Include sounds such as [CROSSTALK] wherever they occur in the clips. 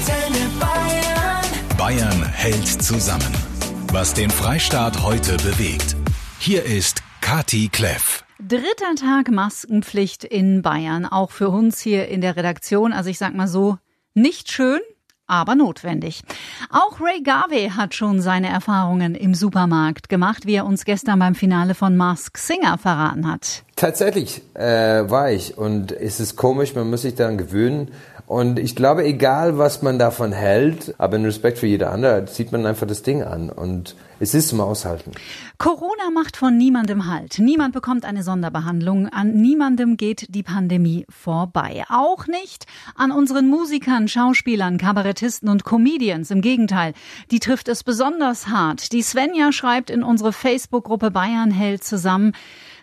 Antenne Bayern. Bayern hält zusammen. Was den Freistaat heute bewegt. Hier ist Kati Kleff. Dritter Tag Maskenpflicht in Bayern, auch für uns hier in der Redaktion. Also ich sag mal so, nicht schön, aber notwendig. Auch Ray Garvey hat schon seine Erfahrungen im Supermarkt gemacht, wie er uns gestern beim Finale von Mask Singer verraten hat. Tatsächlich äh, war ich und es ist komisch, man muss sich daran gewöhnen. Und ich glaube, egal was man davon hält, aber in Respekt für jeder andere, zieht man einfach das Ding an und es ist zum Aushalten. Corona macht von niemandem Halt. Niemand bekommt eine Sonderbehandlung. An niemandem geht die Pandemie vorbei. Auch nicht an unseren Musikern, Schauspielern, Kabarettisten und Comedians. Im Gegenteil, die trifft es besonders hart. Die Svenja schreibt in unsere Facebook-Gruppe Bayern hält zusammen,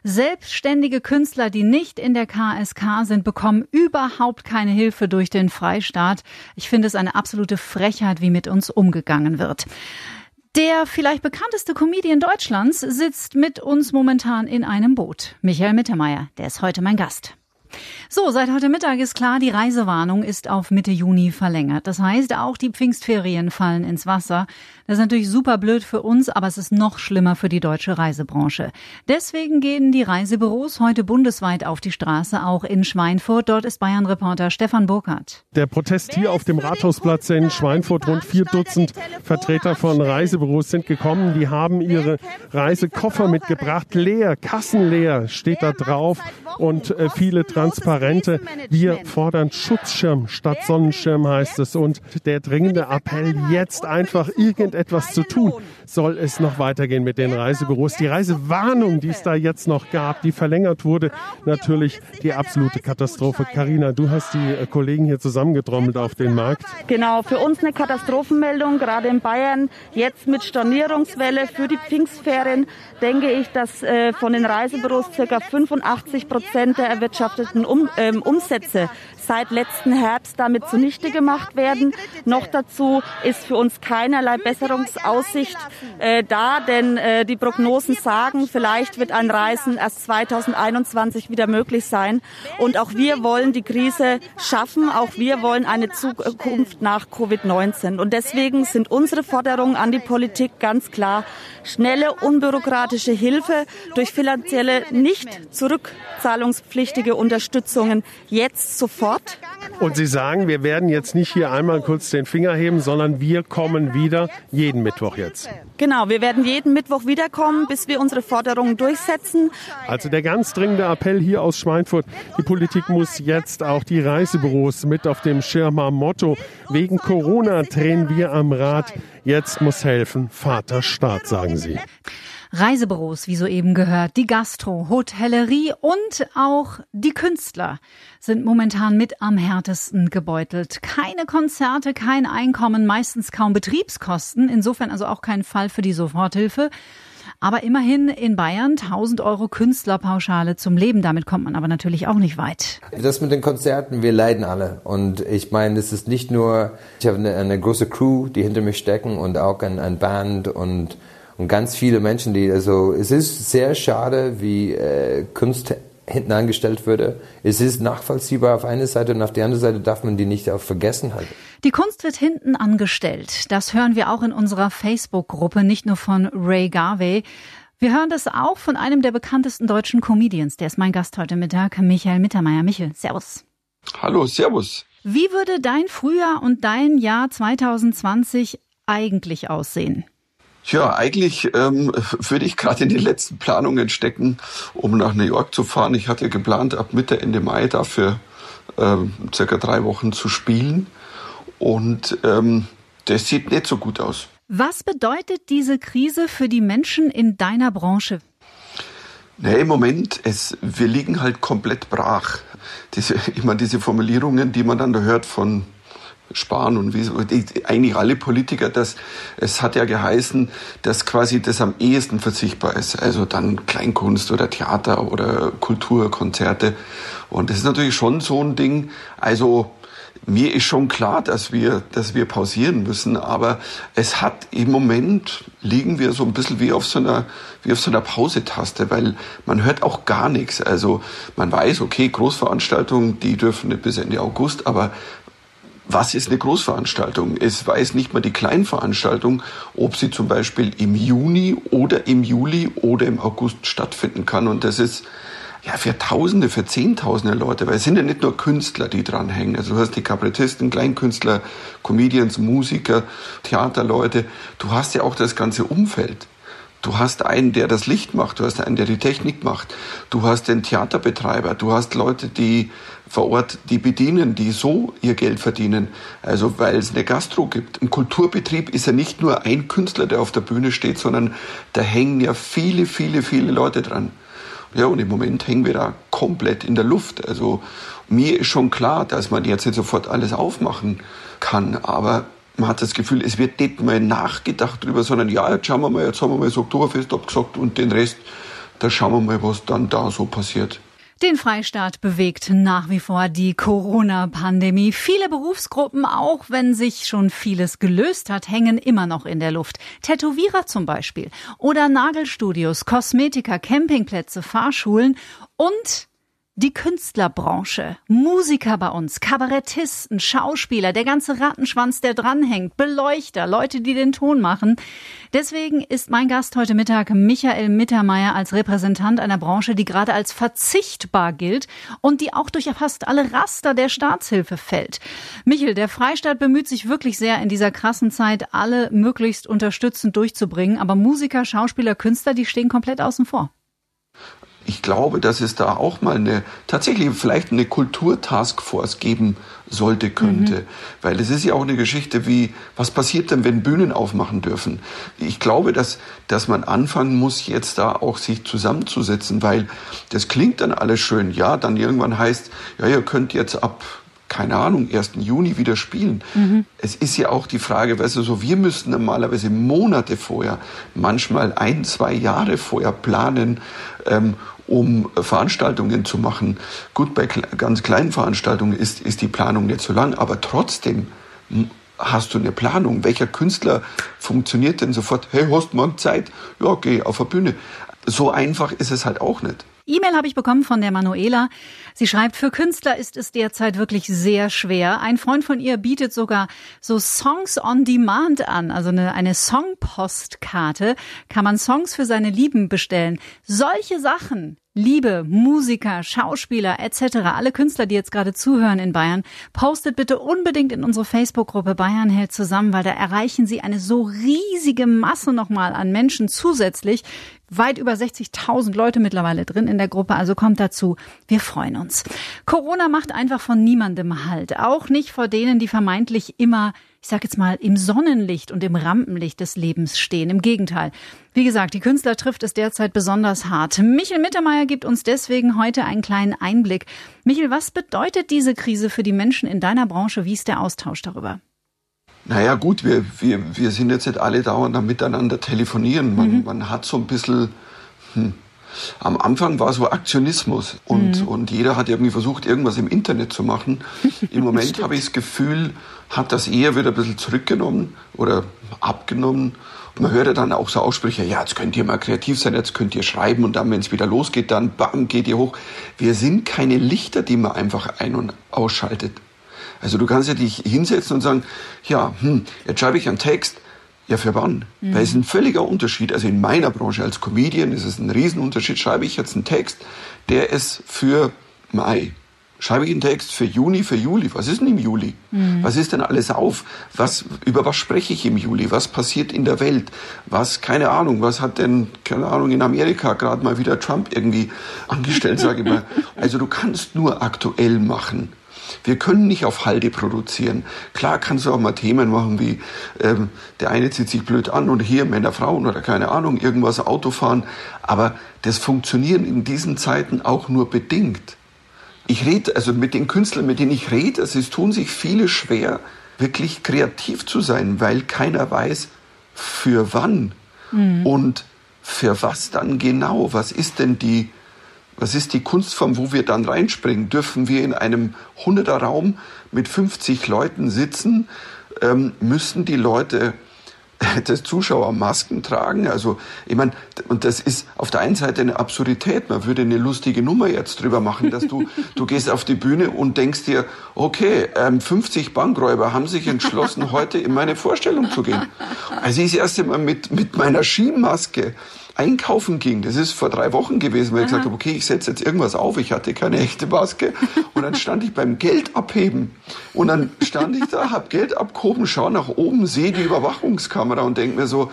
Selbstständige Künstler, die nicht in der KSK sind, bekommen überhaupt keine Hilfe durch den Freistaat. Ich finde es eine absolute Frechheit, wie mit uns umgegangen wird. Der vielleicht bekannteste Comedian Deutschlands sitzt mit uns momentan in einem Boot. Michael Mittermeier, der ist heute mein Gast. So, seit heute Mittag ist klar, die Reisewarnung ist auf Mitte Juni verlängert. Das heißt, auch die Pfingstferien fallen ins Wasser. Das ist natürlich super blöd für uns, aber es ist noch schlimmer für die deutsche Reisebranche. Deswegen gehen die Reisebüros heute bundesweit auf die Straße, auch in Schweinfurt. Dort ist Bayern-Reporter Stefan Burkhardt. Der Protest hier auf dem Rathausplatz in Schweinfurt. Rund vier Dutzend Vertreter von Reisebüros sind gekommen. Die haben ihre Reisekoffer mitgebracht. Leer, Kassen leer steht da drauf und äh, viele Transparente. Wir fordern Schutzschirm statt Sonnenschirm heißt es. Und der dringende Appell, jetzt einfach irgendetwas zu tun, soll es noch weitergehen mit den Reisebüros. Die Reisewarnung, die es da jetzt noch gab, die verlängert wurde, natürlich die absolute Katastrophe. Karina, du hast die äh, Kollegen hier zusammengetrommelt auf den Markt. Genau, für uns eine Katastrophenmeldung, gerade in Bayern. Jetzt mit Stornierungswelle für die Pfingstferien denke ich, dass äh, von den Reisebüros circa 85 Prozent der erwirtschafteten um, ähm, Umsätze seit letzten Herbst damit zunichte gemacht werden. Noch dazu ist für uns keinerlei Besserungsaussicht äh, da, denn äh, die Prognosen sagen, vielleicht wird ein Reisen erst 2021 wieder möglich sein. Und auch wir wollen die Krise schaffen. Auch wir wollen eine Zukunft nach Covid-19. Und deswegen sind unsere Forderungen an die Politik ganz klar. Schnelle, unbürokratische Hilfe durch finanzielle, nicht zurückzahlungspflichtige Unterstützungen jetzt sofort. Und Sie sagen, wir werden jetzt nicht hier einmal kurz den Finger heben, sondern wir kommen wieder jeden Mittwoch jetzt. Genau, wir werden jeden Mittwoch wiederkommen, bis wir unsere Forderungen durchsetzen. Also der ganz dringende Appell hier aus Schweinfurt. Die Politik muss jetzt auch die Reisebüros mit auf dem Schirm haben. Motto, wegen Corona drehen wir am Rad. Jetzt muss helfen, Vater Staat, sagen sie. Reisebüros, wie soeben gehört, die Gastro, Hotellerie und auch die Künstler sind momentan mit am härtesten gebeutelt. Keine Konzerte, kein Einkommen, meistens kaum Betriebskosten, insofern also auch kein Fall für die Soforthilfe. Aber immerhin in Bayern 1000 Euro Künstlerpauschale zum Leben. Damit kommt man aber natürlich auch nicht weit. Das mit den Konzerten, wir leiden alle. Und ich meine, es ist nicht nur, ich habe eine, eine große Crew, die hinter mir stecken und auch ein, ein Band und und ganz viele Menschen, die, also es ist sehr schade, wie äh, Kunst hinten angestellt würde. Es ist nachvollziehbar auf eine Seite und auf die andere Seite darf man die nicht auch vergessen halt. Die Kunst wird hinten angestellt. Das hören wir auch in unserer Facebook-Gruppe, nicht nur von Ray Garvey. Wir hören das auch von einem der bekanntesten deutschen Comedians. Der ist mein Gast heute Mittag, Michael Mittermeier. Michel, Servus. Hallo, Servus. Wie würde dein Frühjahr und dein Jahr 2020 eigentlich aussehen? Ja, eigentlich ähm, würde ich gerade in den letzten Planungen stecken, um nach New York zu fahren. Ich hatte geplant, ab Mitte, Ende Mai dafür ähm, circa drei Wochen zu spielen. Und ähm, das sieht nicht so gut aus. Was bedeutet diese Krise für die Menschen in deiner Branche? Nee, im Moment, es, wir liegen halt komplett brach. Diese, [LAUGHS] ich meine, diese Formulierungen, die man dann da hört von Spahn und wie, eigentlich alle Politiker, dass es hat ja geheißen, dass quasi das am ehesten verzichtbar ist. Also dann Kleinkunst oder Theater oder Kulturkonzerte. Und das ist natürlich schon so ein Ding. Also mir ist schon klar, dass wir, dass wir pausieren müssen, aber es hat im Moment liegen wir so ein bisschen wie auf so einer, wie auf so einer Pausetaste, weil man hört auch gar nichts. Also man weiß, okay, Großveranstaltungen, die dürfen nicht bis Ende August, aber was ist eine Großveranstaltung? Es weiß nicht mal die Kleinveranstaltung, ob sie zum Beispiel im Juni oder im Juli oder im August stattfinden kann. Und das ist ja für Tausende, für Zehntausende Leute, weil es sind ja nicht nur Künstler, die dranhängen. Also du hast die Kabarettisten, Kleinkünstler, Comedians, Musiker, Theaterleute. Du hast ja auch das ganze Umfeld. Du hast einen, der das Licht macht, du hast einen, der die Technik macht, du hast den Theaterbetreiber, du hast Leute, die vor Ort die bedienen, die so ihr Geld verdienen. Also weil es eine Gastro gibt. Ein Kulturbetrieb ist ja nicht nur ein Künstler, der auf der Bühne steht, sondern da hängen ja viele, viele, viele Leute dran. Ja, und im Moment hängen wir da komplett in der Luft. Also mir ist schon klar, dass man jetzt nicht sofort alles aufmachen kann, aber man hat das Gefühl, es wird nicht mal nachgedacht drüber, sondern ja, jetzt schauen wir mal, jetzt haben wir mal das Oktoberfest abgesagt und den Rest, da schauen wir mal, was dann da so passiert. Den Freistaat bewegt nach wie vor die Corona-Pandemie. Viele Berufsgruppen, auch wenn sich schon vieles gelöst hat, hängen immer noch in der Luft. Tätowierer zum Beispiel oder Nagelstudios, Kosmetiker, Campingplätze, Fahrschulen und die Künstlerbranche, Musiker bei uns, Kabarettisten, Schauspieler, der ganze Rattenschwanz, der dranhängt, Beleuchter, Leute, die den Ton machen. Deswegen ist mein Gast heute Mittag Michael Mittermeier als Repräsentant einer Branche, die gerade als verzichtbar gilt und die auch durch fast alle Raster der Staatshilfe fällt. Michael, der Freistaat bemüht sich wirklich sehr in dieser krassen Zeit, alle möglichst unterstützend durchzubringen, aber Musiker, Schauspieler, Künstler, die stehen komplett außen vor ich glaube, dass es da auch mal eine, tatsächlich vielleicht eine Kulturtaskforce geben sollte, könnte. Mhm. Weil es ist ja auch eine Geschichte wie, was passiert denn, wenn Bühnen aufmachen dürfen? Ich glaube, dass, dass man anfangen muss, jetzt da auch sich zusammenzusetzen, weil das klingt dann alles schön. Ja, dann irgendwann heißt, ja, ihr könnt jetzt ab keine Ahnung, 1. Juni wieder spielen. Mhm. Es ist ja auch die Frage, weißt du, so wir müssten normalerweise Monate vorher, manchmal ein, zwei Jahre vorher planen, ähm, um Veranstaltungen zu machen. Gut, bei ganz kleinen Veranstaltungen ist, ist die Planung nicht so lang, aber trotzdem hast du eine Planung. Welcher Künstler funktioniert denn sofort? Hey, hast du morgen Zeit? Ja, geh auf der Bühne. So einfach ist es halt auch nicht. E-Mail habe ich bekommen von der Manuela. Sie schreibt, für Künstler ist es derzeit wirklich sehr schwer. Ein Freund von ihr bietet sogar so Songs on Demand an, also eine, eine Songpostkarte. Kann man Songs für seine Lieben bestellen. Solche Sachen Liebe, Musiker, Schauspieler etc., alle Künstler, die jetzt gerade zuhören in Bayern, postet bitte unbedingt in unsere Facebook-Gruppe Bayern hält zusammen, weil da erreichen Sie eine so riesige Masse nochmal an Menschen zusätzlich. Weit über 60.000 Leute mittlerweile drin in der Gruppe, also kommt dazu. Wir freuen uns. Corona macht einfach von niemandem Halt, auch nicht vor denen, die vermeintlich immer ich sag jetzt mal, im Sonnenlicht und im Rampenlicht des Lebens stehen. Im Gegenteil. Wie gesagt, die Künstler trifft es derzeit besonders hart. Michel Mittermeier gibt uns deswegen heute einen kleinen Einblick. Michel, was bedeutet diese Krise für die Menschen in deiner Branche? Wie ist der Austausch darüber? Naja gut, wir, wir, wir sind jetzt nicht alle dauernd am Miteinander telefonieren. Man, mhm. man hat so ein bisschen... Hm, am Anfang war so Aktionismus und, mhm. und jeder hat irgendwie versucht, irgendwas im Internet zu machen. [LAUGHS] Im Moment habe ich das Gefühl, hat das eher wieder ein bisschen zurückgenommen oder abgenommen. Und man hört ja dann auch so Aussprüche, ja, jetzt könnt ihr mal kreativ sein, jetzt könnt ihr schreiben und dann, wenn es wieder losgeht, dann bam, geht ihr hoch. Wir sind keine Lichter, die man einfach ein- und ausschaltet. Also du kannst ja dich hinsetzen und sagen, ja, hm, jetzt schreibe ich einen Text, ja, für wann? Mhm. Weil es ist ein völliger Unterschied. Also in meiner Branche als Comedian ist es ein Riesenunterschied. Schreibe ich jetzt einen Text, der ist für Mai. Schreibe ich einen Text für Juni, für Juli. Was ist denn im Juli? Mhm. Was ist denn alles auf? Was, über was spreche ich im Juli? Was passiert in der Welt? Was, keine Ahnung, was hat denn, keine Ahnung, in Amerika gerade mal wieder Trump irgendwie angestellt, sage ich mal. [LAUGHS] Also du kannst nur aktuell machen. Wir können nicht auf Halde produzieren. Klar kannst du auch mal Themen machen wie ähm, der eine zieht sich blöd an und hier Männer, Frauen oder keine Ahnung, irgendwas Auto fahren. Aber das funktioniert in diesen Zeiten auch nur bedingt. Ich rede, also mit den Künstlern, mit denen ich rede, es ist, tun sich viele schwer, wirklich kreativ zu sein, weil keiner weiß, für wann mhm. und für was dann genau. Was ist denn die was ist die Kunstform, wo wir dann reinspringen? Dürfen wir in einem 100er Raum mit 50 Leuten sitzen? Ähm, müssen die Leute dass Zuschauer Masken tragen. Also, ich meine, und das ist auf der einen Seite eine Absurdität. Man würde eine lustige Nummer jetzt drüber machen, dass du, du gehst auf die Bühne und denkst dir, okay, 50 ähm, Bankräuber haben sich entschlossen, heute in meine Vorstellung zu gehen. Als ich das erste Mal mit, mit meiner Skimaske einkaufen ging, das ist vor drei Wochen gewesen, weil ich gesagt habe, okay, ich setze jetzt irgendwas auf, ich hatte keine echte Maske. Und dann stand ich beim Geld abheben. Und dann stand ich da, hab Geld abgehoben, schaue nach oben, sehe die Überwachungskamera und denke mir so,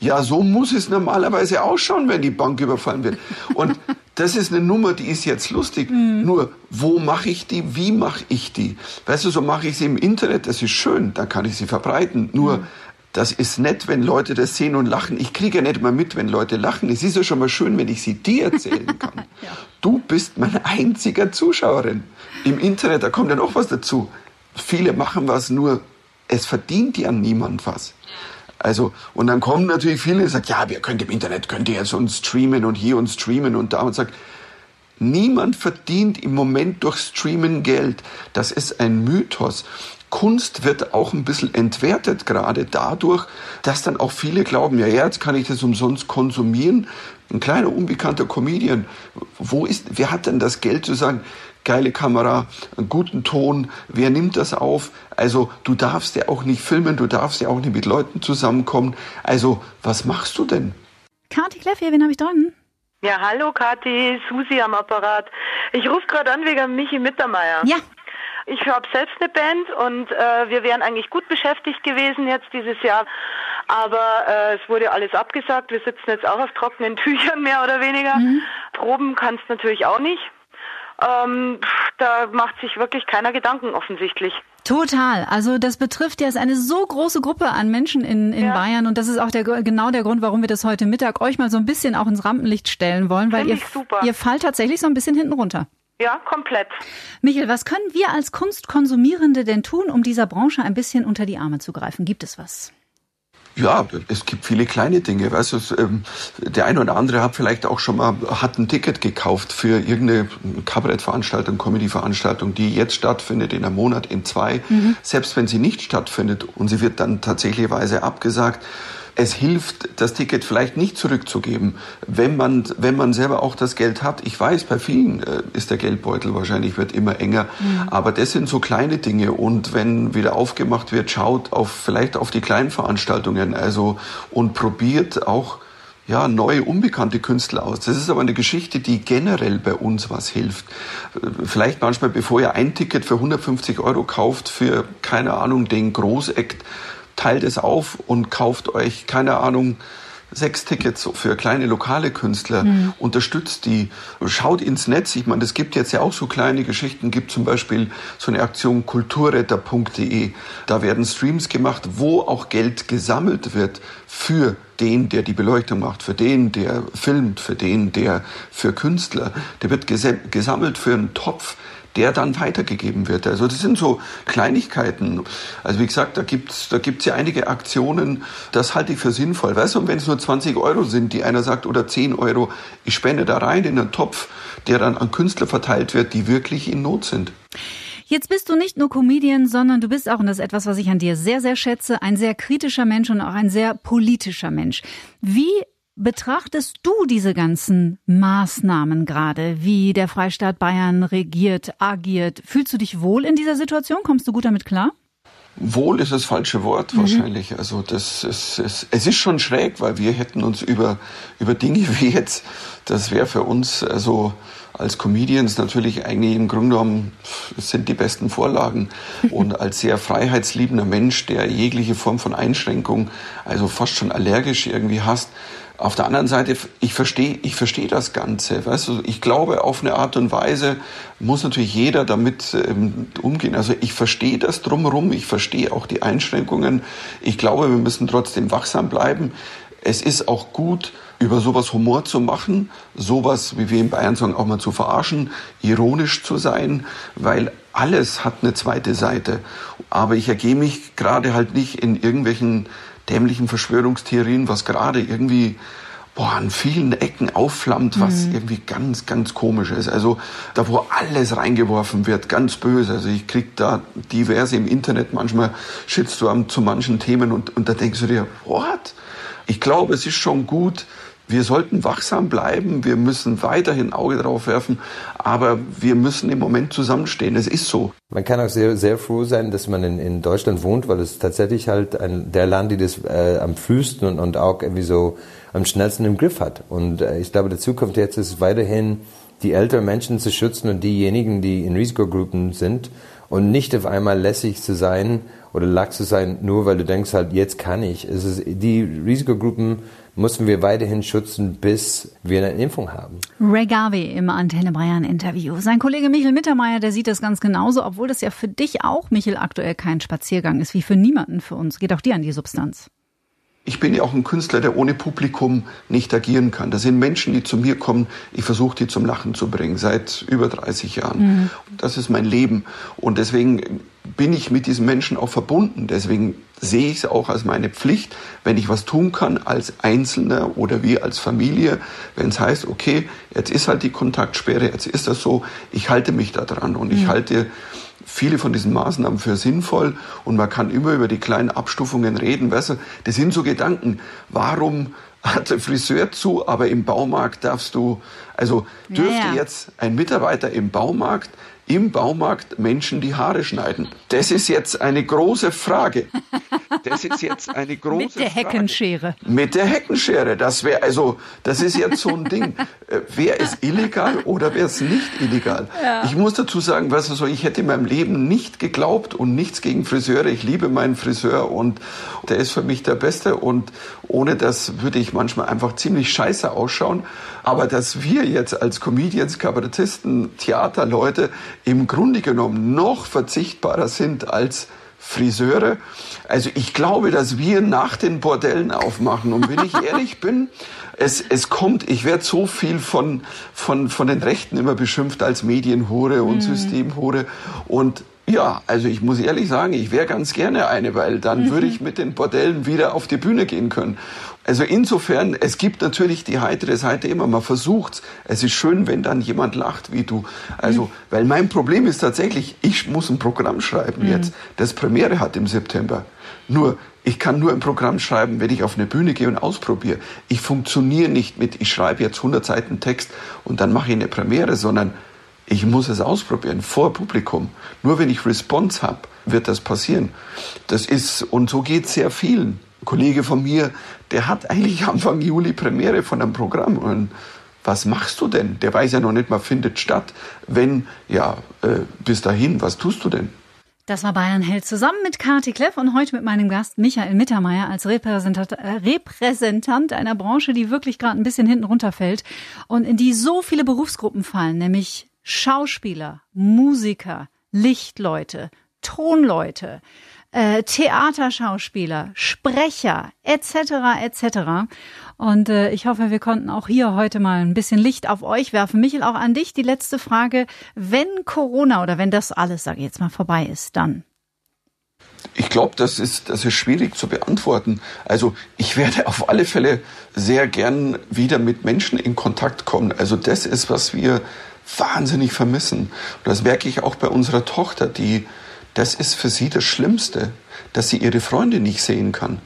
ja, so muss es normalerweise ausschauen, wenn die Bank überfallen wird. Und das ist eine Nummer, die ist jetzt lustig. Mhm. Nur, wo mache ich die? Wie mache ich die? Weißt du, so mache ich sie im Internet, das ist schön, da kann ich sie verbreiten. Nur, mhm das ist nett, wenn Leute das sehen und lachen. Ich kriege ja nicht mal mit, wenn Leute lachen. Es ist ja schon mal schön, wenn ich sie dir erzählen [LAUGHS] kann. ja. Du bist mein einziger Zuschauerin. Im Internet, da kommt ja noch was dazu. Viele machen was, nur es verdient ja niemand was. Also, und dann kommen natürlich viele und sagen, ja, wir können im Internet, könnt ihr jetzt uns streamen und hier und streamen und da und sagt, niemand verdient im Moment durch Streamen Geld. Das ist ein Mythos. Kunst wird auch ein bisschen entwertet, gerade dadurch, dass dann auch viele glauben, ja, jetzt kann ich das umsonst konsumieren. Ein kleiner, unbekannter Comedian, wo ist, wer hat denn das Geld zu sagen, geile Kamera, einen guten Ton, wer nimmt das auf? Also du darfst ja auch nicht filmen, du darfst ja auch nicht mit Leuten zusammenkommen. Also was machst du denn? Kathi Kleff hier, wen habe ich dran? Ja, hallo Kathi, Susi am Apparat. Ich rufe gerade an wegen Michi Mittermeier. Ja, ich habe selbst eine Band und äh, wir wären eigentlich gut beschäftigt gewesen jetzt dieses Jahr. Aber äh, es wurde alles abgesagt. Wir sitzen jetzt auch auf trockenen [LAUGHS] Tüchern mehr oder weniger. Mhm. Proben kannst natürlich auch nicht. Ähm, da macht sich wirklich keiner Gedanken offensichtlich. Total. Also das betrifft ja eine so große Gruppe an Menschen in, in ja. Bayern und das ist auch der, genau der Grund, warum wir das heute Mittag euch mal so ein bisschen auch ins Rampenlicht stellen wollen, weil ihr, ihr fallt tatsächlich so ein bisschen hinten runter. Ja, komplett. Michael, was können wir als Kunstkonsumierende denn tun, um dieser Branche ein bisschen unter die Arme zu greifen? Gibt es was? Ja, es gibt viele kleine Dinge. Weißt du, ähm, der eine oder andere hat vielleicht auch schon mal hat ein Ticket gekauft für irgendeine Kabarettveranstaltung, Comedyveranstaltung, die jetzt stattfindet in einem Monat, in zwei. Mhm. Selbst wenn sie nicht stattfindet und sie wird dann tatsächlichweise abgesagt, es hilft, das Ticket vielleicht nicht zurückzugeben, wenn man, wenn man selber auch das Geld hat. Ich weiß, bei vielen äh, ist der Geldbeutel wahrscheinlich wird immer enger, mhm. aber das sind so kleine Dinge und wenn wieder aufgemacht wird, schaut auf, vielleicht auf die kleinen Veranstaltungen, also, und probiert auch, ja, neue, unbekannte Künstler aus. Das ist aber eine Geschichte, die generell bei uns was hilft. Äh, vielleicht manchmal, bevor ihr ein Ticket für 150 Euro kauft, für, keine Ahnung, den Großact, teilt es auf und kauft euch, keine Ahnung, sechs Tickets für kleine lokale Künstler, mhm. unterstützt die, schaut ins Netz. Ich meine, es gibt jetzt ja auch so kleine Geschichten, gibt zum Beispiel so eine Aktion kulturretter.de. Da werden Streams gemacht, wo auch Geld gesammelt wird für den, der die Beleuchtung macht, für den, der filmt, für den, der für Künstler. Der wird gesammelt für einen Topf, der dann weitergegeben wird. Also das sind so Kleinigkeiten. Also wie gesagt, da gibt's da gibt's ja einige Aktionen, das halte ich für sinnvoll. Weißt du, und wenn es nur 20 Euro sind, die einer sagt, oder 10 Euro, ich spende da rein in einen Topf, der dann an Künstler verteilt wird, die wirklich in Not sind. Jetzt bist du nicht nur Comedian, sondern du bist auch, und das ist etwas, was ich an dir sehr, sehr schätze, ein sehr kritischer Mensch und auch ein sehr politischer Mensch. Wie betrachtest du diese ganzen Maßnahmen gerade, wie der Freistaat Bayern regiert, agiert? Fühlst du dich wohl in dieser Situation? Kommst du gut damit klar? Wohl ist das falsche Wort mhm. wahrscheinlich. Also das ist, es, es ist schon schräg, weil wir hätten uns über, über Dinge [LAUGHS] wie jetzt, das wäre für uns also als Comedians natürlich eigentlich im Grunde genommen sind die besten Vorlagen. [LAUGHS] Und als sehr freiheitsliebender Mensch, der jegliche Form von Einschränkung, also fast schon allergisch irgendwie hasst, auf der anderen Seite, ich verstehe, ich verstehe das Ganze. Weißt du, ich glaube, auf eine Art und Weise muss natürlich jeder damit ähm, umgehen. Also ich verstehe das drumherum, ich verstehe auch die Einschränkungen. Ich glaube, wir müssen trotzdem wachsam bleiben. Es ist auch gut, über sowas Humor zu machen, sowas, wie wir in Bayern sagen, auch mal zu verarschen, ironisch zu sein, weil alles hat eine zweite Seite. Aber ich ergehe mich gerade halt nicht in irgendwelchen dämlichen Verschwörungstheorien, was gerade irgendwie boah, an vielen Ecken aufflammt, was mhm. irgendwie ganz, ganz komisch ist. Also da, wo alles reingeworfen wird, ganz böse. Also ich krieg da diverse im Internet manchmal Shitstorm zu manchen Themen und, und da denkst du dir, what? Ich glaube, es ist schon gut, wir sollten wachsam bleiben, wir müssen weiterhin Auge drauf werfen, aber wir müssen im Moment zusammenstehen. Es ist so. Man kann auch sehr, sehr froh sein, dass man in, in Deutschland wohnt, weil es tatsächlich halt ein, der Land, die das äh, am frühesten und, und auch irgendwie so am schnellsten im Griff hat. Und äh, ich glaube, die Zukunft jetzt ist weiterhin, die älteren Menschen zu schützen und diejenigen, die in Risikogruppen sind und nicht auf einmal lässig zu sein oder lax zu sein, nur weil du denkst halt, jetzt kann ich. Es ist, die Risikogruppen müssen wir weiterhin schützen, bis wir eine Impfung haben. Ray Garvey im Antenne Bayern Interview. Sein Kollege Michel Mittermeier, der sieht das ganz genauso, obwohl das ja für dich auch, Michel, aktuell kein Spaziergang ist, wie für niemanden für uns. Geht auch dir an die Substanz. Ich bin ja auch ein Künstler, der ohne Publikum nicht agieren kann. Das sind Menschen, die zu mir kommen. Ich versuche, die zum Lachen zu bringen, seit über 30 Jahren. Mhm. Das ist mein Leben. Und deswegen bin ich mit diesen Menschen auch verbunden. Deswegen sehe ich es auch als meine Pflicht, wenn ich was tun kann als Einzelner oder wir als Familie, wenn es heißt, okay, jetzt ist halt die Kontaktsperre, jetzt ist das so, ich halte mich da dran und mhm. ich halte viele von diesen Maßnahmen für sinnvoll und man kann immer über die kleinen Abstufungen reden. Weißt du, das sind so Gedanken. Warum hat der Friseur zu, aber im Baumarkt darfst du, also dürfte ja, jetzt ein Mitarbeiter im Baumarkt im Baumarkt Menschen die Haare schneiden? Das ist jetzt eine große Frage. Das ist jetzt eine [LAUGHS] große Mit der Heckenschere. Frage. Mit der Heckenschere. Das wäre also, das ist jetzt so ein Ding. [LAUGHS] Äh, wer ist illegal oder wer ist nicht illegal? Ja. Ich muss dazu sagen, weißt du so, ich hätte in meinem Leben nicht geglaubt und nichts gegen Friseure. Ich liebe meinen Friseur und der ist für mich der Beste und ohne das würde ich manchmal einfach ziemlich scheiße ausschauen. Aber dass wir jetzt als Comedians, Kabarettisten, Theaterleute im Grunde genommen noch verzichtbarer sind als Friseure. Also ich glaube, dass wir nach den Bordellen aufmachen. Und wenn ich [LAUGHS] ehrlich bin, es, es kommt, ich werde so viel von, von, von den Rechten immer beschimpft als Medienhure und mhm. Systemhure. Und ja, also ich muss ehrlich sagen, ich wäre ganz gerne eine, weil dann mhm. würde ich mit den Bordellen wieder auf die Bühne gehen können. Also insofern, es gibt natürlich die heitere Seite immer. Man versucht's. Es ist schön, wenn dann jemand lacht wie du. Also, mhm. weil mein Problem ist tatsächlich, ich muss ein Programm schreiben mhm. jetzt, das Premiere hat im September. Nur, ich kann nur ein Programm schreiben, wenn ich auf eine Bühne gehe und ausprobiere. Ich funktioniere nicht mit, ich schreibe jetzt 100 Seiten Text und dann mache ich eine Premiere, sondern ich muss es ausprobieren vor Publikum. Nur wenn ich Response habe, wird das passieren. Das ist, und so geht sehr vielen. Ein Kollege von mir, der hat eigentlich Anfang Juli Premiere von einem Programm. Und was machst du denn? Der weiß ja noch nicht mal, findet statt. Wenn, ja, äh, bis dahin, was tust du denn? Das war Bayern hält zusammen mit Kati Kleff und heute mit meinem Gast Michael Mittermeier als Repräsentant, äh, Repräsentant einer Branche, die wirklich gerade ein bisschen hinten runterfällt und in die so viele Berufsgruppen fallen, nämlich Schauspieler, Musiker, Lichtleute, Tonleute, äh, Theaterschauspieler, Sprecher etc. etc. Und äh, ich hoffe, wir konnten auch hier heute mal ein bisschen Licht auf euch werfen. Michel, auch an dich die letzte Frage. Wenn Corona oder wenn das alles, sage ich jetzt mal, vorbei ist, dann? Ich glaube, das ist, das ist schwierig zu beantworten. Also ich werde auf alle Fälle sehr gern wieder mit Menschen in Kontakt kommen. Also das ist, was wir wahnsinnig vermissen. Und das merke ich auch bei unserer Tochter, die, das ist für sie das Schlimmste, dass sie ihre Freunde nicht sehen kann.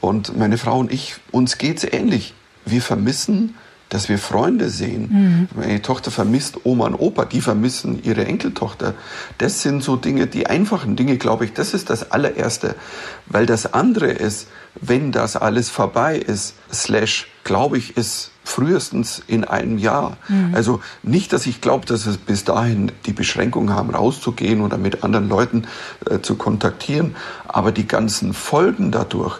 Und meine Frau und ich, uns geht's ähnlich. Wir vermissen dass wir Freunde sehen. Mhm. Meine Tochter vermisst Oma und Opa, die vermissen ihre Enkeltochter. Das sind so Dinge, die einfachen Dinge, glaube ich, das ist das allererste. Weil das andere ist, wenn das alles vorbei ist, slash, glaube ich, ist frühestens in einem Jahr. Mhm. Also nicht, dass ich glaube, dass es bis dahin die Beschränkungen haben, rauszugehen oder mit anderen Leuten äh, zu kontaktieren, aber die ganzen Folgen dadurch,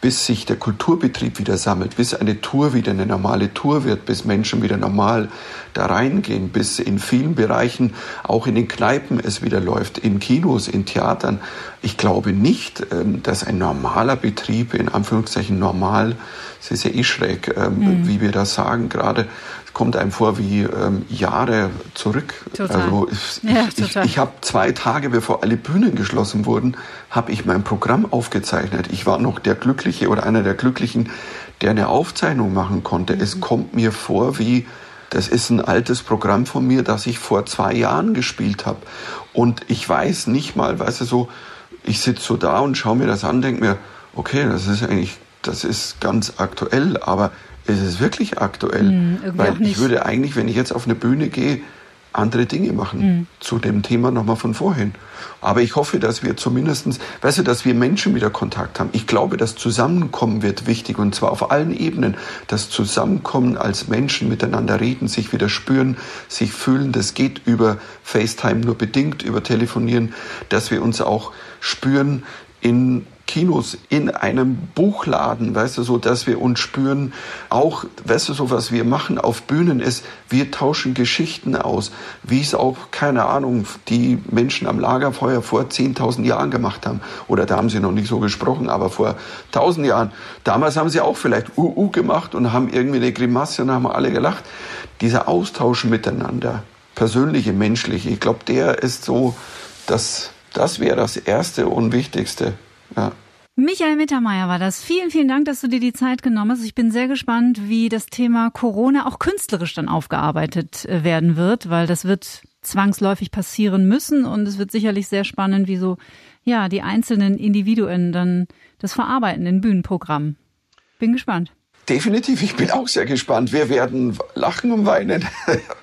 bis sich der Kulturbetrieb wieder sammelt, bis eine Tour wieder eine normale Tour wird, bis Menschen wieder normal da reingehen, bis in vielen Bereichen, auch in den Kneipen es wieder läuft, in Kinos, in Theatern. Ich glaube nicht, ähm, dass ein normaler Betrieb, in Anführungszeichen normal, es ist ja eh schräg, ähm, mhm. wie wir das sagen gerade, kommt einem vor wie ähm, Jahre zurück. Total. Also ich, Ja, ich, ich habe zwei Tage bevor alle Bühnen geschlossen wurden, habe ich mein Programm aufgezeichnet. Ich war noch der Glückliche oder einer der Glücklichen, der eine Aufzeichnung machen konnte. Es kommt mir vor wie das ist ein altes Programm von mir, das ich vor zwei Jahren gespielt habe. Und ich weiß nicht mal, weißt du, so, ich sitze so da und schaue mir das an, denke mir, okay, das ist eigentlich, das ist ganz aktuell, aber ist es wirklich aktuell? Hm, irgendwie Weil ich würde eigentlich, wenn ich jetzt auf eine Bühne gehe, andere Dinge machen Hm. zu dem Thema nochmal von vorhin. Aber ich hoffe, dass wir zumindestens, weißt du, dass wir Menschen wieder Kontakt haben. Ich glaube, das Zusammenkommen wird wichtig und zwar auf allen Ebenen. Das Zusammenkommen als Menschen miteinander reden, sich wieder spüren, sich fühlen. Das geht über FaceTime nur bedingt, über Telefonieren, dass wir uns auch spüren in Kinos, in einem Buchladen, weißt du, so, dass wir uns spüren, auch, weißt du, so, was wir machen auf Bühnen ist, wir tauschen Geschichten aus, wie es auch, keine Ahnung, die Menschen am Lagerfeuer vor 10.000 Jahren gemacht haben. Oder da haben sie noch nicht so gesprochen, aber vor 1.000 Jahren. Damals haben sie auch vielleicht UU gemacht und haben irgendwie eine Grimasse und haben alle gelacht. Dieser Austausch miteinander, persönliche, menschliche, ich glaube, der ist so, das, das wäre das Erste und Wichtigste. Ja. Michael Mittermeier war das. Vielen, vielen Dank, dass du dir die Zeit genommen hast. Ich bin sehr gespannt, wie das Thema Corona auch künstlerisch dann aufgearbeitet äh, werden wird, weil das wird zwangsläufig passieren müssen und es wird sicherlich sehr spannend, wie so, ja, die einzelnen Individuen dann das verarbeiten in Bühnenprogramm. Bin gespannt. Definitiv, ich bin auch sehr gespannt. Wir werden lachen und weinen.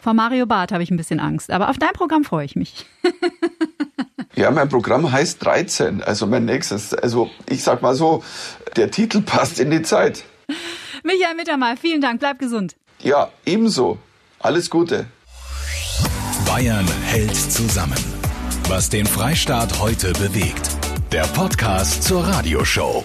Vor Mario Barth habe ich ein bisschen Angst, aber auf dein Programm freue ich mich. [LAUGHS] Ja, mein Programm heißt 13, also mein nächstes. Also ich sag mal so, der Titel passt in die Zeit. Michael Mittermeier, vielen Dank, bleib gesund. Ja, ebenso. Alles Gute. Bayern hält zusammen. Was den Freistaat heute bewegt. Der Podcast zur Radioshow.